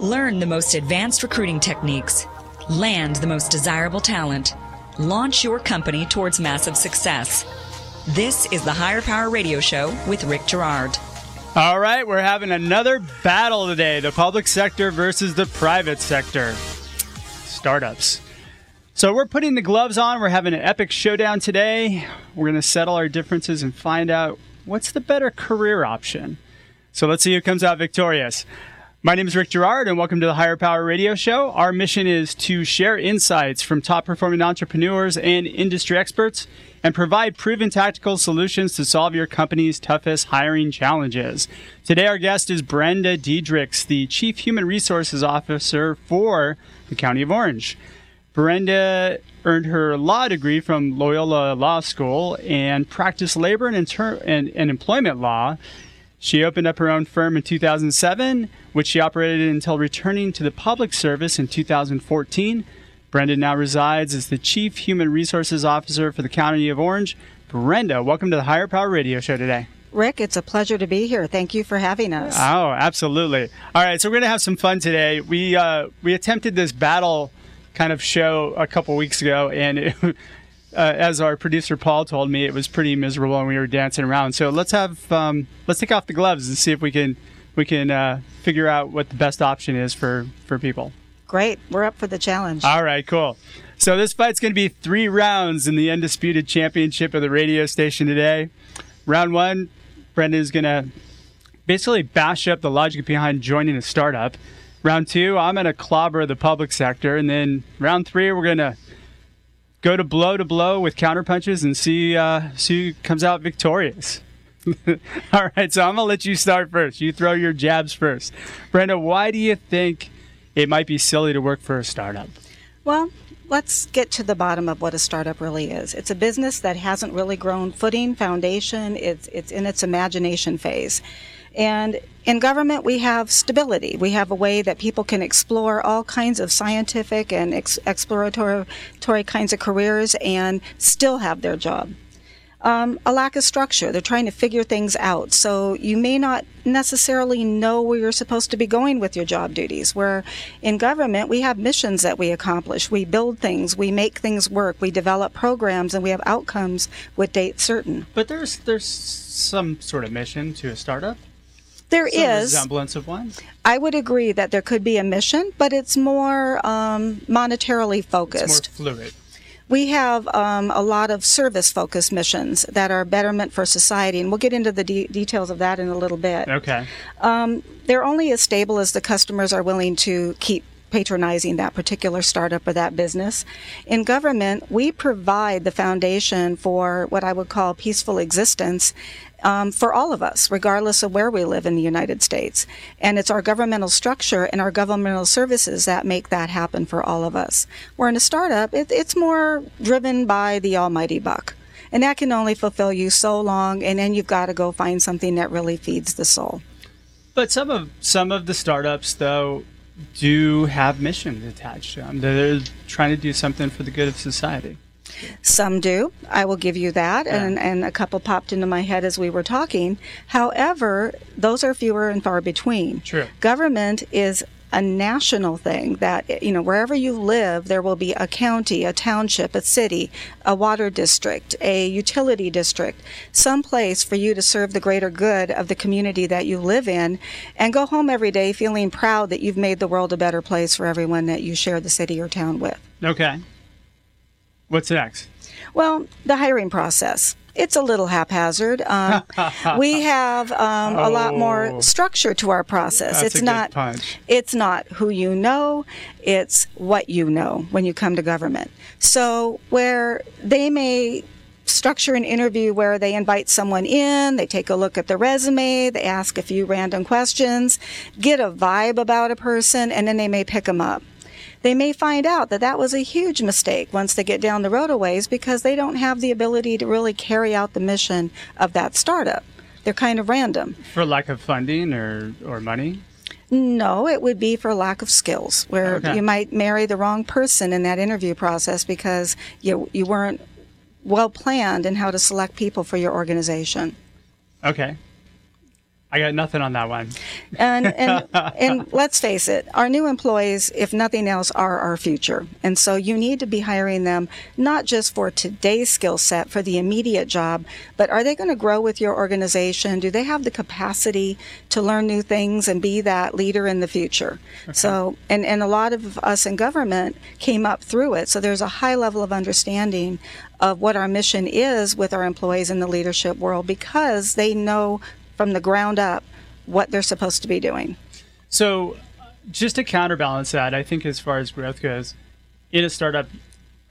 Learn the most advanced recruiting techniques. Land the most desirable talent. Launch your company towards massive success. This is the Hire Power Radio Show with Rick Girard. All right, we're having another battle today the public sector versus the private sector. Startups. So we're putting the gloves on. We're having an epic showdown today. We're going to settle our differences and find out what's the better career option. So let's see who comes out victorious. My name is Rick Girard, and welcome to the Hire Power Radio Show. Our mission is to share insights from top performing entrepreneurs and industry experts and provide proven tactical solutions to solve your company's toughest hiring challenges. Today, our guest is Brenda Diedrichs, the Chief Human Resources Officer for the County of Orange. Brenda earned her law degree from Loyola Law School and practiced labor and, inter- and, and employment law she opened up her own firm in 2007, which she operated until returning to the public service in 2014. Brenda now resides as the Chief Human Resources Officer for the County of Orange. Brenda, welcome to the Hire Power Radio Show today. Rick, it's a pleasure to be here. Thank you for having us. Oh, absolutely. All right, so we're going to have some fun today. We uh, we attempted this battle kind of show a couple weeks ago, and it, uh, as our producer Paul told me, it was pretty miserable and we were dancing around. So let's have um, let's take off the gloves and see if we can we can uh, figure out what the best option is for for people. Great, we're up for the challenge. All right, cool. So this fight's going to be three rounds in the undisputed championship of the radio station today. Round one, Brendan's going to basically bash up the logic behind joining a startup. Round two, I'm going to clobber the public sector, and then round three, we're going to go to blow to blow with counterpunches and see uh, see who comes out victorious. All right, so I'm gonna let you start first. You throw your jabs first, Brenda. Why do you think it might be silly to work for a startup? Well, let's get to the bottom of what a startup really is. It's a business that hasn't really grown footing, foundation. It's it's in its imagination phase. And in government, we have stability. We have a way that people can explore all kinds of scientific and ex- exploratory kinds of careers and still have their job. Um, a lack of structure. They're trying to figure things out. So you may not necessarily know where you're supposed to be going with your job duties. Where in government, we have missions that we accomplish. We build things, we make things work, we develop programs, and we have outcomes with dates certain. But there's there's some sort of mission to a startup. There Some is resemblance of one. I would agree that there could be a mission, but it's more um, monetarily focused. It's more fluid. We have um, a lot of service focused missions that are betterment for society, and we'll get into the de- details of that in a little bit. Okay. Um, they're only as stable as the customers are willing to keep patronizing that particular startup or that business. In government, we provide the foundation for what I would call peaceful existence um, for all of us, regardless of where we live in the United States. And it's our governmental structure and our governmental services that make that happen for all of us. Where in a startup, it, it's more driven by the almighty buck. And that can only fulfill you so long, and then you've got to go find something that really feeds the soul. But some of some of the startups, though, do have missions attached to them. They're trying to do something for the good of society. Some do. I will give you that. Yeah. And, and a couple popped into my head as we were talking. However, those are fewer and far between. True. Government is a national thing that you know wherever you live there will be a county a township a city a water district a utility district some place for you to serve the greater good of the community that you live in and go home every day feeling proud that you've made the world a better place for everyone that you share the city or town with okay What's next? Well, the hiring process. It's a little haphazard. Um, we have um, oh. a lot more oh. structure to our process. It's not. It's not who you know. It's what you know when you come to government. So where they may structure an interview where they invite someone in, they take a look at the resume, they ask a few random questions, get a vibe about a person, and then they may pick them up they may find out that that was a huge mistake once they get down the road a ways because they don't have the ability to really carry out the mission of that startup. They're kind of random. For lack of funding or, or money? No, it would be for lack of skills, where okay. you might marry the wrong person in that interview process because you, you weren't well planned in how to select people for your organization. Okay. I got nothing on that one. And and and let's face it, our new employees, if nothing else, are our future. And so you need to be hiring them not just for today's skill set for the immediate job, but are they going to grow with your organization? Do they have the capacity to learn new things and be that leader in the future? Okay. So and and a lot of us in government came up through it. So there's a high level of understanding of what our mission is with our employees in the leadership world because they know from the ground up what they're supposed to be doing. So, just to counterbalance that, I think as far as growth goes, in a startup,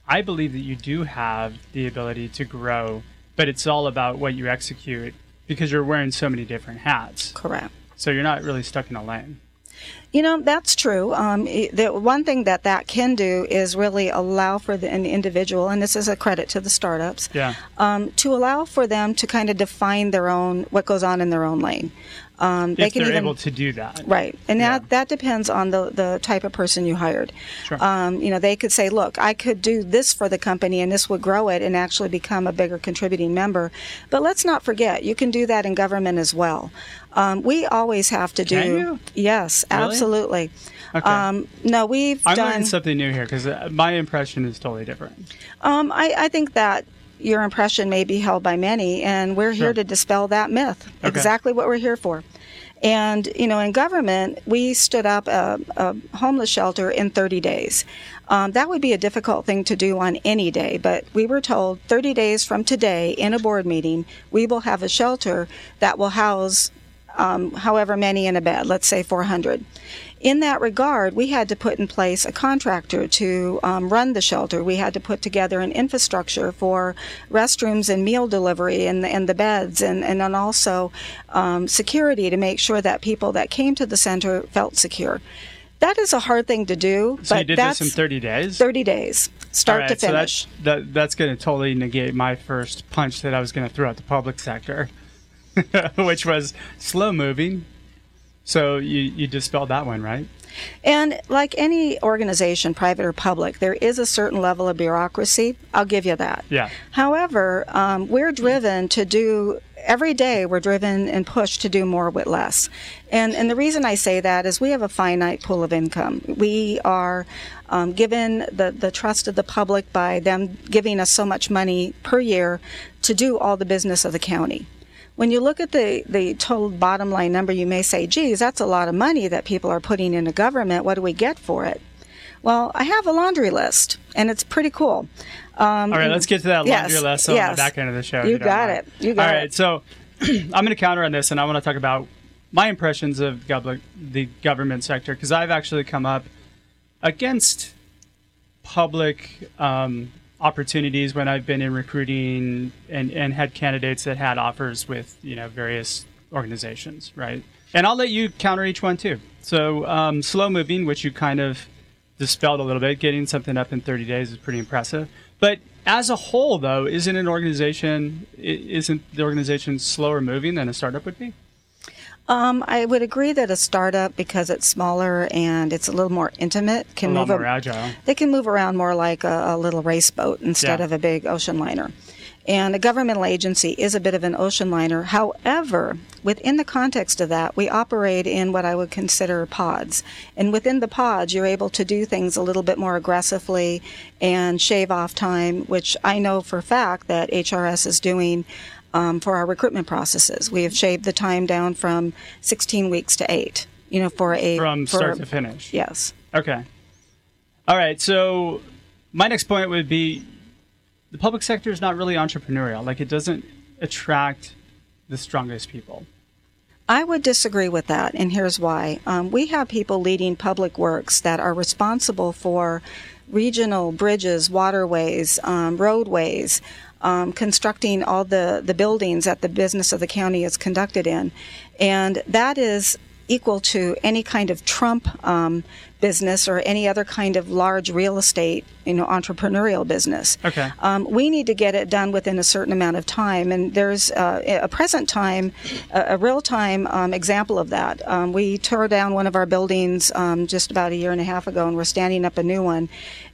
I believe that you do have the ability to grow, but it's all about what you execute because you're wearing so many different hats. Correct. So you're not really stuck in a lane. You know, that's true. Um, the one thing that that can do is really allow for the, an individual, and this is a credit to the startups, yeah. um, to allow for them to kind of define their own, what goes on in their own lane. Um, they can they're even, able to do that, right? And yeah. that that depends on the the type of person you hired. Sure. Um, you know, they could say, "Look, I could do this for the company, and this would grow it, and actually become a bigger contributing member." But let's not forget, you can do that in government as well. Um, we always have to do. You? Yes, really? absolutely. Okay. Um, no, we've I'm done learning something new here because uh, my impression is totally different. Um, I, I think that your impression may be held by many, and we're sure. here to dispel that myth. Okay. Exactly what we're here for. And, you know, in government, we stood up a, a homeless shelter in 30 days. Um, that would be a difficult thing to do on any day, but we were told 30 days from today in a board meeting, we will have a shelter that will house um, however many in a bed, let's say 400 in that regard, we had to put in place a contractor to um, run the shelter. We had to put together an infrastructure for restrooms and meal delivery and, and the beds, and, and then also um, security to make sure that people that came to the center felt secure. That is a hard thing to do. So but you did that's this in 30 days? 30 days, start right, to finish. So that, that, that's going to totally negate my first punch that I was going to throw at the public sector, which was slow moving, so you, you dispelled that one, right? And like any organization, private or public, there is a certain level of bureaucracy. I'll give you that. Yeah. However, um, we're driven to do every day we're driven and pushed to do more with less. And, and the reason I say that is we have a finite pool of income. We are um, given the, the trust of the public by them giving us so much money per year to do all the business of the county. When you look at the, the total bottom line number, you may say, geez, that's a lot of money that people are putting into government. What do we get for it? Well, I have a laundry list, and it's pretty cool. Um, All right, let's get to that laundry yes, list on yes. the back end of the show. You, you got it. You got All right, it. so I'm going to counter on this, and I want to talk about my impressions of the government sector because I've actually come up against public um, opportunities when I've been in recruiting and, and had candidates that had offers with you know various organizations, right? And I'll let you counter each one too. So um, slow moving, which you kind of dispelled a little bit, getting something up in 30 days is pretty impressive. But as a whole, though, isn't an organization isn't the organization slower moving than a startup would be? Um, I would agree that a startup, because it's smaller and it's a little more intimate, can move more a, agile. They can move around more like a, a little race boat instead yeah. of a big ocean liner. And a governmental agency is a bit of an ocean liner. However, within the context of that, we operate in what I would consider pods. And within the pods, you're able to do things a little bit more aggressively and shave off time, which I know for a fact that HRS is doing um, for our recruitment processes. We have shaved the time down from 16 weeks to eight. You know, for a from for, start to finish. Yes. Okay. All right. So my next point would be the public sector is not really entrepreneurial. Like it doesn't attract the strongest people. I would disagree with that, and here's why. Um, we have people leading public works that are responsible for regional bridges, waterways, um, roadways, um, constructing all the, the buildings that the business of the county is conducted in. And that is equal to any kind of Trump um, business or any other kind of large real estate you know entrepreneurial business. Okay. Um, we need to get it done within a certain amount of time, and there's uh, a present time, a, a real time um, example of that. Um, we tore down one of our buildings um, just about a year and a half ago, and we're standing up a new one.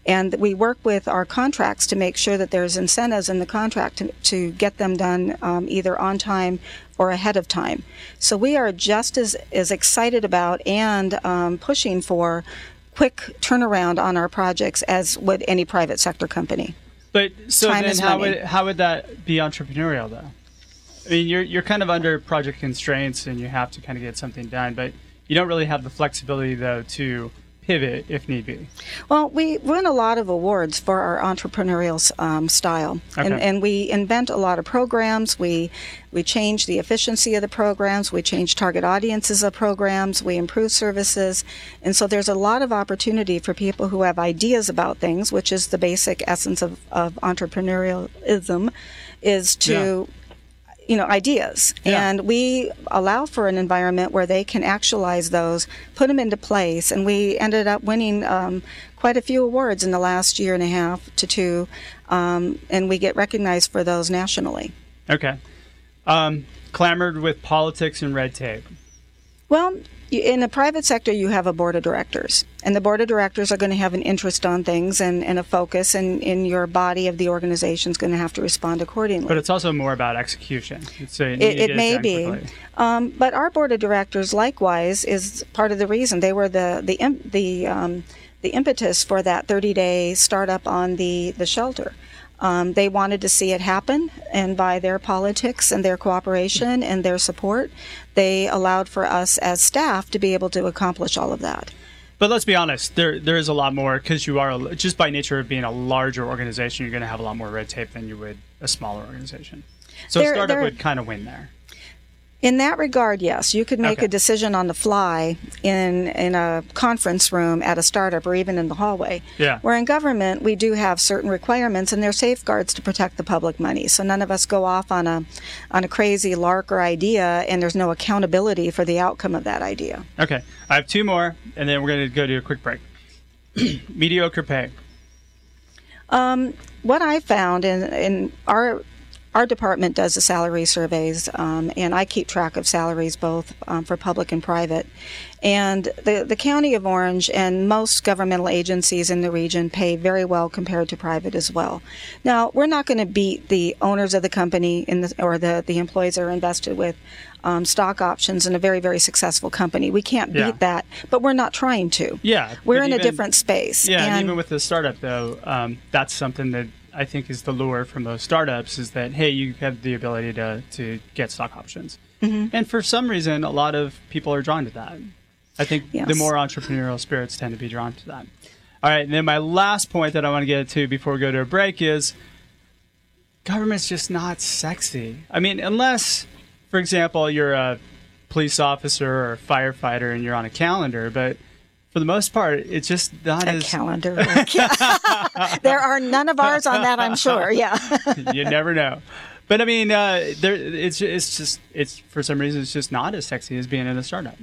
And we work with our contracts to make sure that there's incentives in the contract to, to get them done um, either on time or ahead of time. So we are just as, as excited about and um, pushing for quick turnaround on our projects as would any private sector company. But so Time then, how money. would how would that be entrepreneurial though? I mean, you're you're kind of under project constraints, and you have to kind of get something done, but you don't really have the flexibility though to pivot if need be. Well, we win a lot of awards for our entrepreneurial um, style, and, Okay. and we invent a lot of programs. We we change the efficiency of the programs. We change target audiences of programs. We improve services, and so there's a lot of opportunity for people who have ideas about things, which is the basic essence of, of entrepreneurialism, is to you know ideas Yeah. and we allow for an environment where they can actualize those put them into place and we ended up winning um, quite a few awards in the last year and a half to two um, and we get recognized for those nationally Okay. Um, clamored with politics and red tape. well in the private sector you have a board of directors and the board of directors are going to have an interest on things and, and a focus and, and your body of the organization is going to have to respond accordingly But it's also more about execution. It's a, It, it may be, um, but our board of directors, likewise, is part of the reason they were the the the um, the impetus for that 30 day startup on the the shelter. Um, they wanted to see it happen, and by their politics and their cooperation and their support, they allowed for us as staff to be able to accomplish all of that. But let's be honest, there there is a lot more because you are just by nature of being a larger organization, you're going to have a lot more red tape than you would a smaller organization. So There- a startup there- would kind of win there. In that regard, yes, you could make Okay. a decision on the fly in in a conference room at a startup or even in the hallway. Yeah. Where in government, we do have certain requirements and there are safeguards to protect the public money. So none of us go off on a on a crazy lark or idea, and there's no accountability for the outcome of that idea. Okay, I have two more, and then we're going to go to a quick break. Mediocre pay. Um, what I found in, in our our department does the salary surveys, um, and I keep track of salaries both um, for public and private. And the the county of Orange and most governmental agencies in the region pay very well compared to private as well. Now we're not going to beat the owners of the company in the, or the the employees that are invested with. Um, stock options in a very, very successful company. We can't beat Yeah. that, but we're not trying to. Yeah, We're in a different space. Yeah, and, and even with the startup though, um, that's something that I think is the lure from those startups is that hey, you have the ability to to get stock options, Mm-hmm. and for some reason, a lot of people are drawn to that. I think the more entrepreneurial spirits tend to be drawn to that. All right, and then my last point that I want to get to before we go to a break is government's just not sexy. I mean, unless, for example, you're a police officer or a firefighter and you're on a calendar, but for the most part, it's just not a as calendar. there are none of ours on that, I'm sure. Yeah. you never know. But I mean, uh, there, it's it's just it's for some reason it's just not as sexy as being in a startup.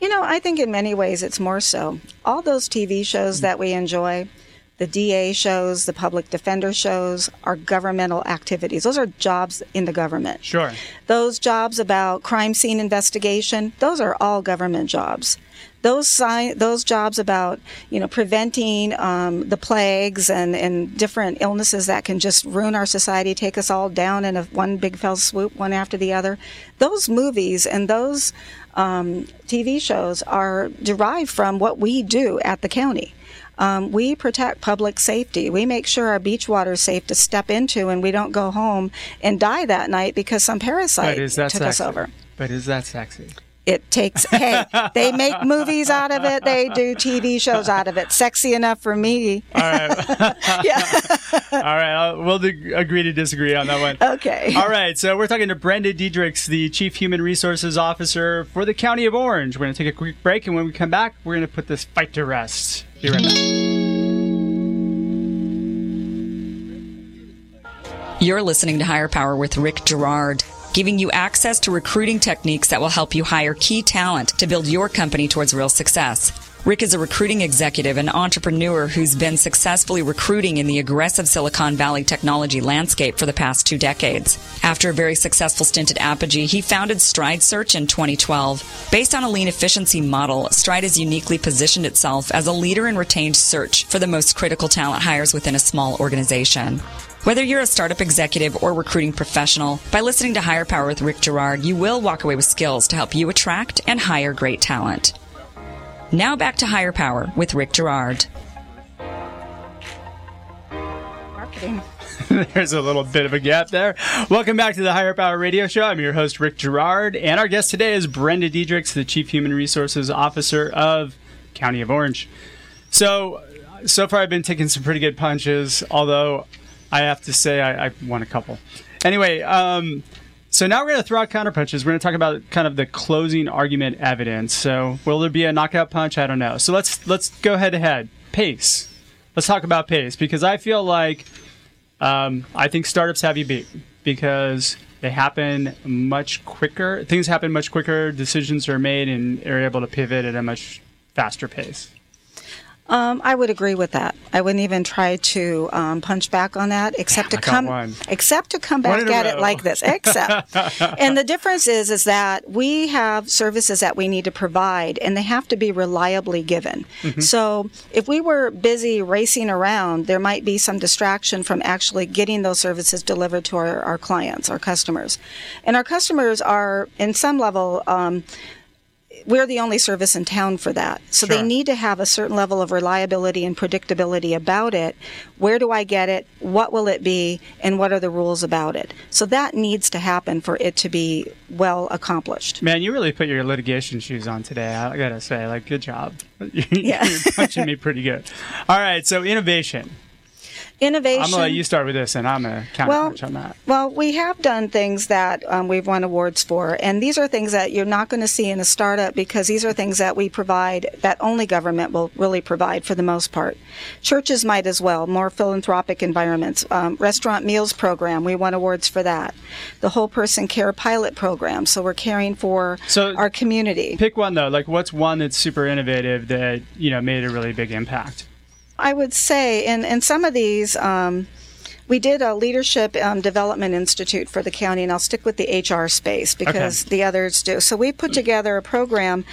You know, I think in many ways it's more so. All those TV shows that we enjoy, the DA shows, the public defender shows, are governmental activities. Those are jobs in the government. Sure. Those jobs about crime scene investigation, those are all government jobs. Those those jobs about you know preventing um, the plagues and, and different illnesses that can just ruin our society, take us all down in a one big fell swoop, one after the other. Those movies and those um, TV shows are derived from what we do at the county. Um, we protect public safety. We make sure our beach water is safe to step into, and we don't go home and die that night because some parasite took us over. But is that sexy? It takes, hey, they make movies out of it. They do TV shows out of it. Sexy enough for me. All right. yeah. All right. I'll, we'll do, agree to disagree on that one. Okay. All right. So we're talking to Brenda Diedrichs, the Chief Human Resources Officer for the County of Orange. We're going to take a quick break, and when we come back, we're going to put this fight to rest. Be right back. You're listening to Hire Power with Rick Girard, giving you access to recruiting techniques that will help you hire key talent to build your company towards real success. Rick is a recruiting executive and entrepreneur who's been successfully recruiting in the aggressive Silicon Valley technology landscape for the past two decades. After a very successful stint at Apogee, he founded Stride Search in 2012. Based on a lean efficiency model, Stride has uniquely positioned itself as a leader in retained search for the most critical talent hires within a small organization. Whether you're a startup executive or recruiting professional, by listening to Hire Power with Rick Girard, you will walk away with skills to help you attract and hire great talent. Now back to Hire Power with Rick Girard. Marketing. There's a little bit of a gap there. Welcome back to the Hire Power Radio Show. I'm your host, Rick Girard, and our guest today is Brenda Diedrichs, the Chief Human Resources Officer of County of Orange. So, so far I've been taking some pretty good punches, although I have to say I, I won a couple. Anyway, um, so now we're going to throw out counterpunches. We're going to talk about kind of the closing argument evidence. So will there be a knockout punch? I don't know. So let's let's go head to head. Pace. Let's talk about pace because I feel like um, I think startups have you beat because they happen much quicker. Things happen much quicker. Decisions are made and are able to pivot at a much faster pace. Um, I would agree with that. I wouldn't even try to um, punch back on that, except Damn, to come, except to come back at it like this. Except, and the difference is, is that we have services that we need to provide, and they have to be reliably given. Mm-hmm. So, if we were busy racing around, there might be some distraction from actually getting those services delivered to our, our clients, our customers, and our customers are, in some level. Um, we're the only service in town for that. So Sure. they need to have a certain level of reliability and predictability about it. Where do I get it? What will it be? And what are the rules about it? So that needs to happen for it to be well accomplished. Man, you really put your litigation shoes on today. I gotta say, like, good job. Yeah. You're punching me pretty good. All right, so innovation. Innovation. I'm gonna let you start with this, and I'm gonna Well, counterpunch on that. Well, we have done things that um, we've won awards for, and these are things that you're not going to see in a startup because these are things that we provide that only government will really provide for the most part. Churches might as well, more philanthropic environments. Um, restaurant meals program, we won awards for that. The whole person care pilot program, so we're caring for So- our community. Pick one though. Like, what's one that's super innovative that you know made a really big impact? I would say, in, in some of these, um, we did a leadership um, development institute for the county, and I'll stick with the HR space because the others do. So we put together a program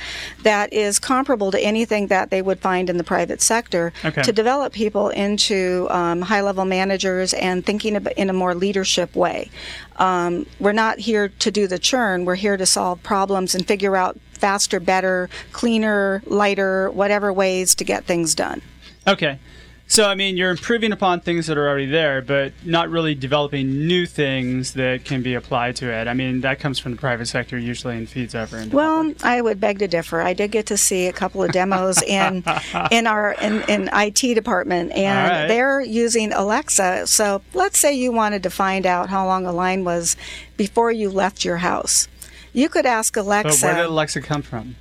that is comparable to anything that they would find in the private sector Okay. to develop people into um, high level managers and thinking in a more leadership way. Um, we're not here to do the churn, we're here to solve problems and figure out faster, better, cleaner, lighter, whatever ways to get things done. Okay. So, I mean, you're improving upon things that are already there, but not really developing new things that can be applied to it. I mean, that comes from the private sector usually and feeds over into Well. I would beg to differ. I did get to see a couple of demos in in our in, in IT department, and right. they're using Alexa. So let's say you wanted to find out how long a line was before you left your house. You could ask Alexa. But Alexa. where did Alexa come from?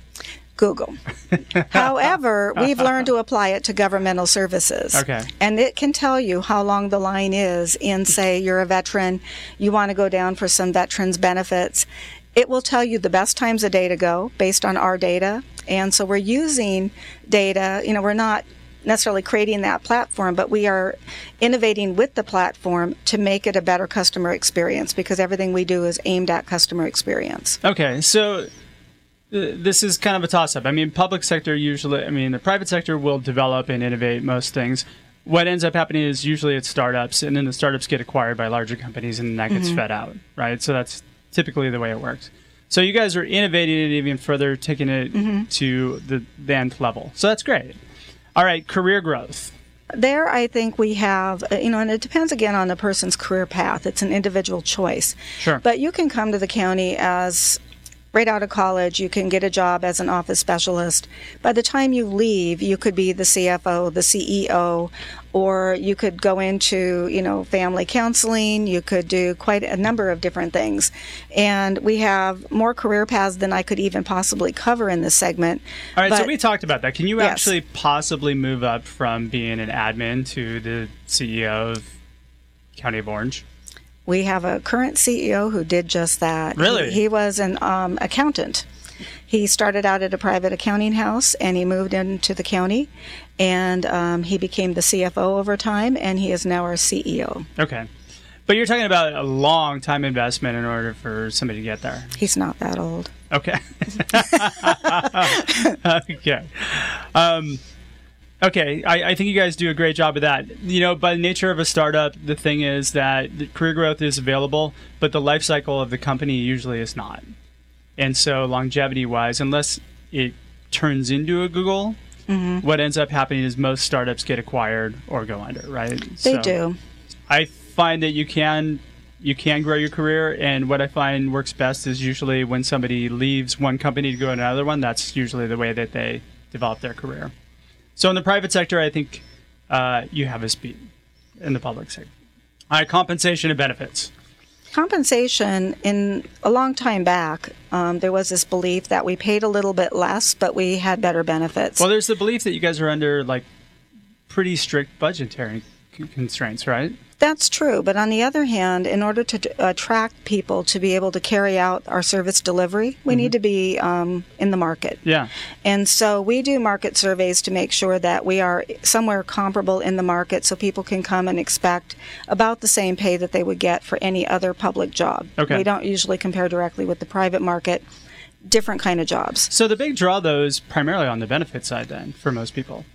Google. However, we've learned to apply it to governmental services. Okay. And it can tell you how long the line is in, say, you're a veteran, you want to go down for some veterans benefits. It will tell you the best times of day to go based on our data. And so we're using data, you know, we're not necessarily creating that platform, but we are innovating with the platform to make it a better customer experience because everything we do is aimed at customer experience. Okay, so this is kind of a toss up. I mean, public sector usually, I mean, the private sector will develop and innovate most things. What ends up happening is usually it's startups, and then the startups get acquired by larger companies, and that gets fed out, right? So that's typically the way it works. So you guys are innovating it even further, taking it to the, the nth level. So that's great. All right, career growth. There, I think we have, uh, you know, and it depends again on the person's career path. It's an individual choice. Sure. But you can come to the county as right out of college, you can get a job as an office specialist. By the time you leave, you could be the CFO, the CEO, or you could go into, you know, family counseling. You could do quite a number of different things. And we have more career paths than I could even possibly cover in this segment. All right, so we talked about that. Can you Yes. actually possibly move up from being an admin to the CEO of County of Orange? We have a current CEO who did just that. Really? He, he was an um, accountant. He started out at a private accounting house and he moved into the county and um, he became the CFO over time and he is now our CEO. Okay. But you're talking about a long time investment in order for somebody to get there. He's not that old. Okay. okay. Um, okay. I, I, think you guys do a great job of that. You know, by the nature of a startup, the thing is that the career growth is available, but the life cycle of the company usually is not. And so, longevity wise, unless it turns into a Google, mm-hmm. what ends up happening is most startups get acquired or go under, right? They so do. I find that you can you can grow your career and what i find works best is usually when somebody leaves one company to go to another one that's usually the way that they develop their career so in the private sector i think uh, you have a speed in the public sector. All right compensation and benefits. Compensation in a long time back um, there was this belief that we paid a little bit less but we had better benefits. Well there's the belief that you guys are under like pretty strict budgetary constraints right that's true, but on the other hand, in order to attract people to be able to carry out our service delivery, we mm-hmm. need to be um, in the market. Yeah. And so we do market surveys to make sure that we are somewhere comparable in the market so people can come and expect about the same pay that they would get for any other public job. Okay. We don't usually compare directly with the private market different kind of jobs. So the big draw though is primarily on the benefit side then for most people.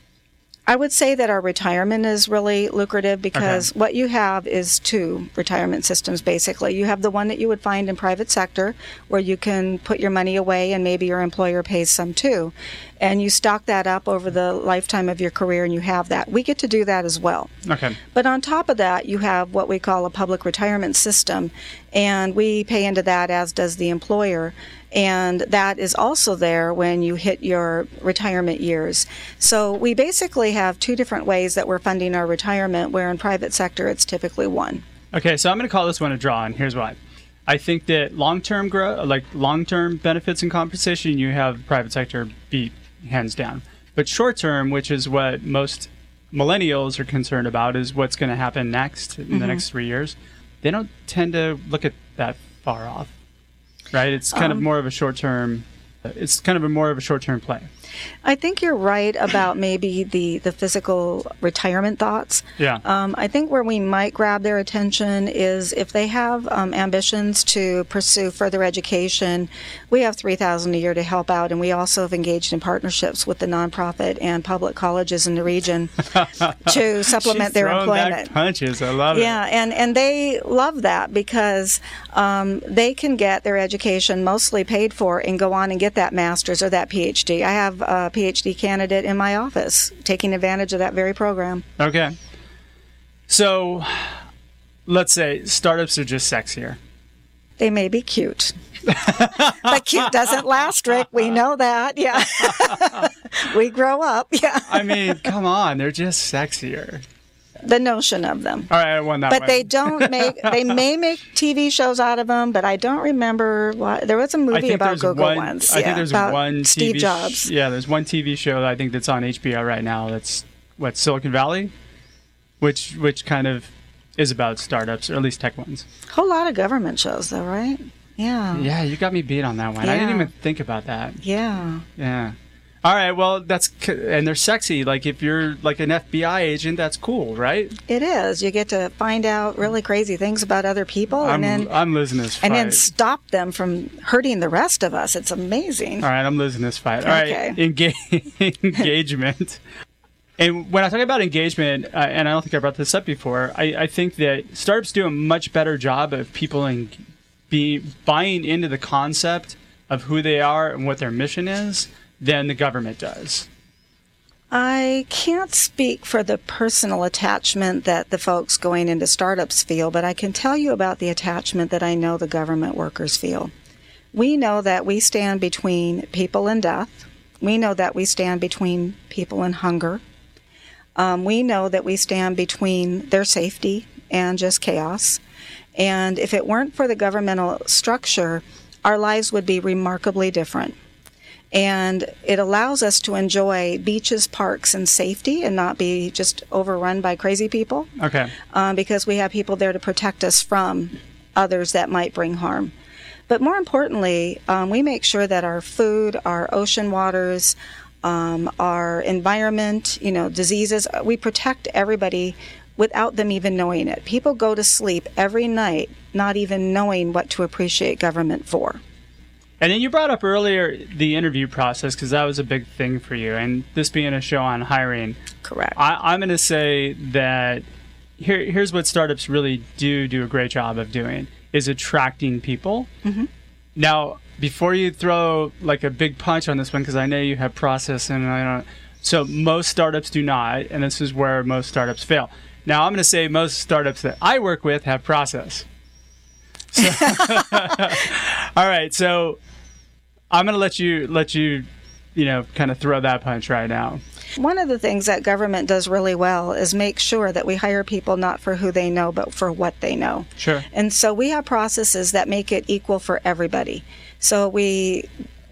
I would say that our retirement is really lucrative because okay. what you have is two retirement systems basically. You have the one that you would find in private sector where you can put your money away and maybe your employer pays some too. And you stock that up over the lifetime of your career and you have that. We get to do that as well. Okay. But on top of that, you have what we call a public retirement system and we pay into that as does the employer and that is also there when you hit your retirement years. So we basically have two different ways that we're funding our retirement, where in private sector it's typically one. Okay, so I'm going to call this one a draw, and here's why. I think that long-term growth, like long-term benefits and compensation, you have private sector beat hands down. But short-term, which is what most millennials are concerned about, is what's going to happen next in mm-hmm. the next three years. They don't tend to look at that far off right? It's kind um, of more of a short term. It's kind of a more of a short term play. I think you're right about maybe the, the physical retirement thoughts. Yeah. Um, I think where we might grab their attention is if they have um, ambitions to pursue further education. We have three thousand a year to help out, and we also have engaged in partnerships with the nonprofit and public colleges in the region to supplement their employment. Back punches, I love yeah, it. Yeah, and and they love that because um, they can get their education mostly paid for and go on and get that master's or that PhD. I have a PhD candidate in my office taking advantage of that very program. Okay. So let's say startups are just sexier. They may be cute. but cute doesn't last, Rick. We know that. Yeah. we grow up. Yeah. I mean, come on. They're just sexier the notion of them. All right, I won that. But they don't make. they may make TV shows out of them, but I don't remember what. There was a movie about Google one, once. I yeah, think there's one Steve TV Jobs. Sh- yeah, there's one TV show that I think that's on HBO right now. That's what Silicon Valley, which which kind of is about startups or at least tech ones. A whole lot of government shows, though, right? Yeah. Yeah, you got me beat on that one. Yeah. I didn't even think about that. Yeah. Yeah. All right, well, that's and they're sexy. Like if you're like an FBI agent, that's cool, right? It is. You get to find out really crazy things about other people, I'm, and then I'm losing this fight. and then stop them from hurting the rest of us. It's amazing. All right, I'm losing this fight. All okay. right, Engage, engagement. And when I talk about engagement, uh, and I don't think I brought this up before, I, I think that startups do a much better job of people in, be buying into the concept of who they are and what their mission is than the government does. I can't speak for the personal attachment that the folks going into startups feel, but I can tell you about the attachment that I know the government workers feel. We know that we stand between people and death. We know that we stand between people and hunger. Um, we know that we stand between their safety and just chaos. And if it weren't for the governmental structure, our lives would be remarkably different and it allows us to enjoy beaches, parks, and safety, and not be just overrun by crazy people. Okay. Um, because we have people there to protect us from others that might bring harm. But more importantly, um, we make sure that our food, our ocean waters, um, our environment, you know, diseases, we protect everybody without them even knowing it. People go to sleep every night not even knowing what to appreciate government for. And then you brought up earlier the interview process because that was a big thing for you. And this being a show on hiring, correct. I, am going to say that here, here's what startups really do do a great job of doing is attracting people. Mm-hmm. Now, before you throw like a big punch on this one, because I know you have process and I don't. So most startups do not, and this is where most startups fail. Now, I'm going to say most startups that I work with have process. So, all right, so I'm going to let you let you, you know, kind of throw that punch right now. One of the things that government does really well is make sure that we hire people not for who they know, but for what they know. Sure. And so we have processes that make it equal for everybody. So we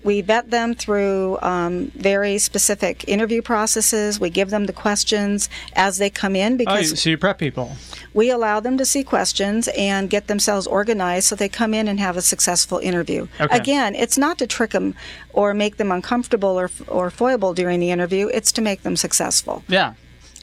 we vet them through um, very specific interview processes. We give them the questions as they come in because oh, so you prep people. We allow them to see questions and get themselves organized so they come in and have a successful interview. Okay. Again, it's not to trick them or make them uncomfortable or or foible during the interview. It's to make them successful. Yeah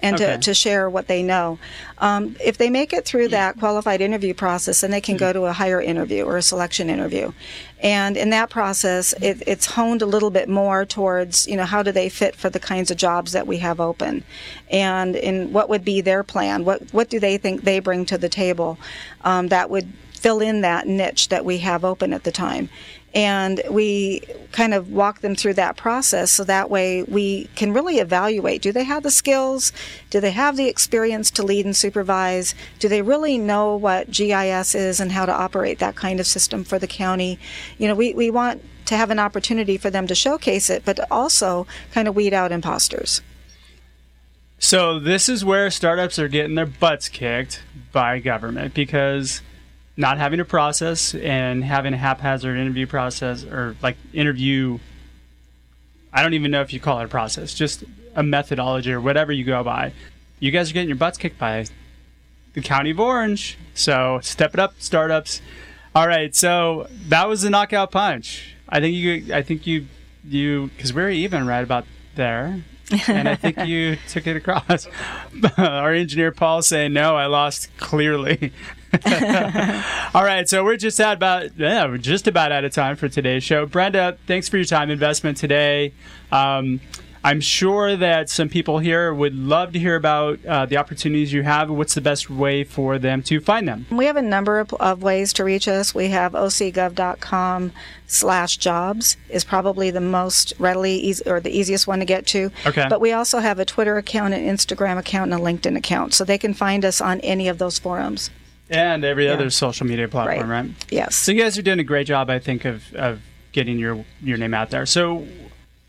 and okay. to, to share what they know. Um, if they make it through that qualified interview process, then they can go to a higher interview or a selection interview. And in that process, it, it's honed a little bit more towards, you know, how do they fit for the kinds of jobs that we have open? And in what would be their plan? What, what do they think they bring to the table um, that would fill in that niche that we have open at the time? And we kind of walk them through that process so that way we can really evaluate do they have the skills? Do they have the experience to lead and supervise? Do they really know what GIS is and how to operate that kind of system for the county? You know we, we want to have an opportunity for them to showcase it but also kind of weed out imposters. So this is where startups are getting their butts kicked by government because not having a process and having a haphazard interview process or like interview I don't even know if you call it a process, just a methodology or whatever you go by. You guys are getting your butts kicked by the County of Orange. So step it up, startups. All right, so that was the knockout punch. I think you I think you you because we're even right about there. and I think you took it across. Our engineer Paul saying no, I lost clearly. All right, so we're just at about yeah, we're just about out of time for today's show. Brenda, thanks for your time investment today. Um, I'm sure that some people here would love to hear about uh, the opportunities you have. What's the best way for them to find them? We have a number of, of ways to reach us. We have ocgov.com slash jobs is probably the most readily easy, or the easiest one to get to. Okay. But we also have a Twitter account, an Instagram account, and a LinkedIn account, so they can find us on any of those forums and every yeah. other social media platform, right. right? Yes. So you guys are doing a great job, I think, of, of getting your your name out there. So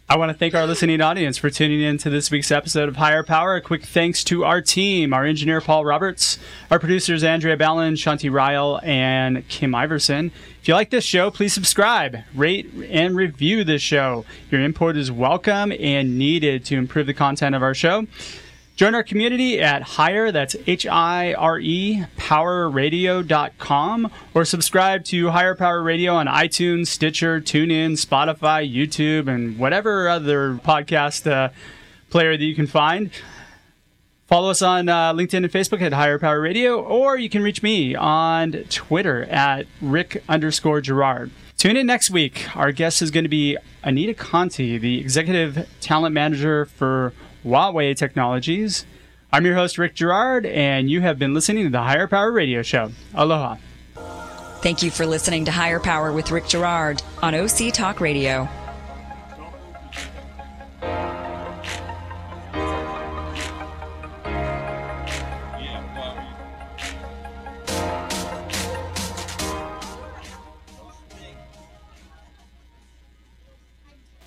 I want to thank our listening audience for tuning in to this week's episode of Hire Power. A quick thanks to our team, our engineer Paul Roberts, our producers Andrea Ballin, Shanti Ryle, and Kim Iverson. If you like this show, please subscribe, rate, and review this show. Your input is welcome and needed to improve the content of our show. Join our community at Hire, that's H I R E, powerradio.com, or subscribe to Hire Power Radio on iTunes, Stitcher, TuneIn, Spotify, YouTube, and whatever other podcast uh, player that you can find. Follow us on uh, LinkedIn and Facebook at Hire Power Radio, or you can reach me on Twitter at Rick underscore Girard. Tune in next week. Our guest is going to be Anita Conti, the Executive Talent Manager for Huawei Technologies. I'm your host, Rick Girard, and you have been listening to the Hire Power Radio Show. Aloha. Thank you for listening to Hire Power with Rick Girard on OC Talk Radio.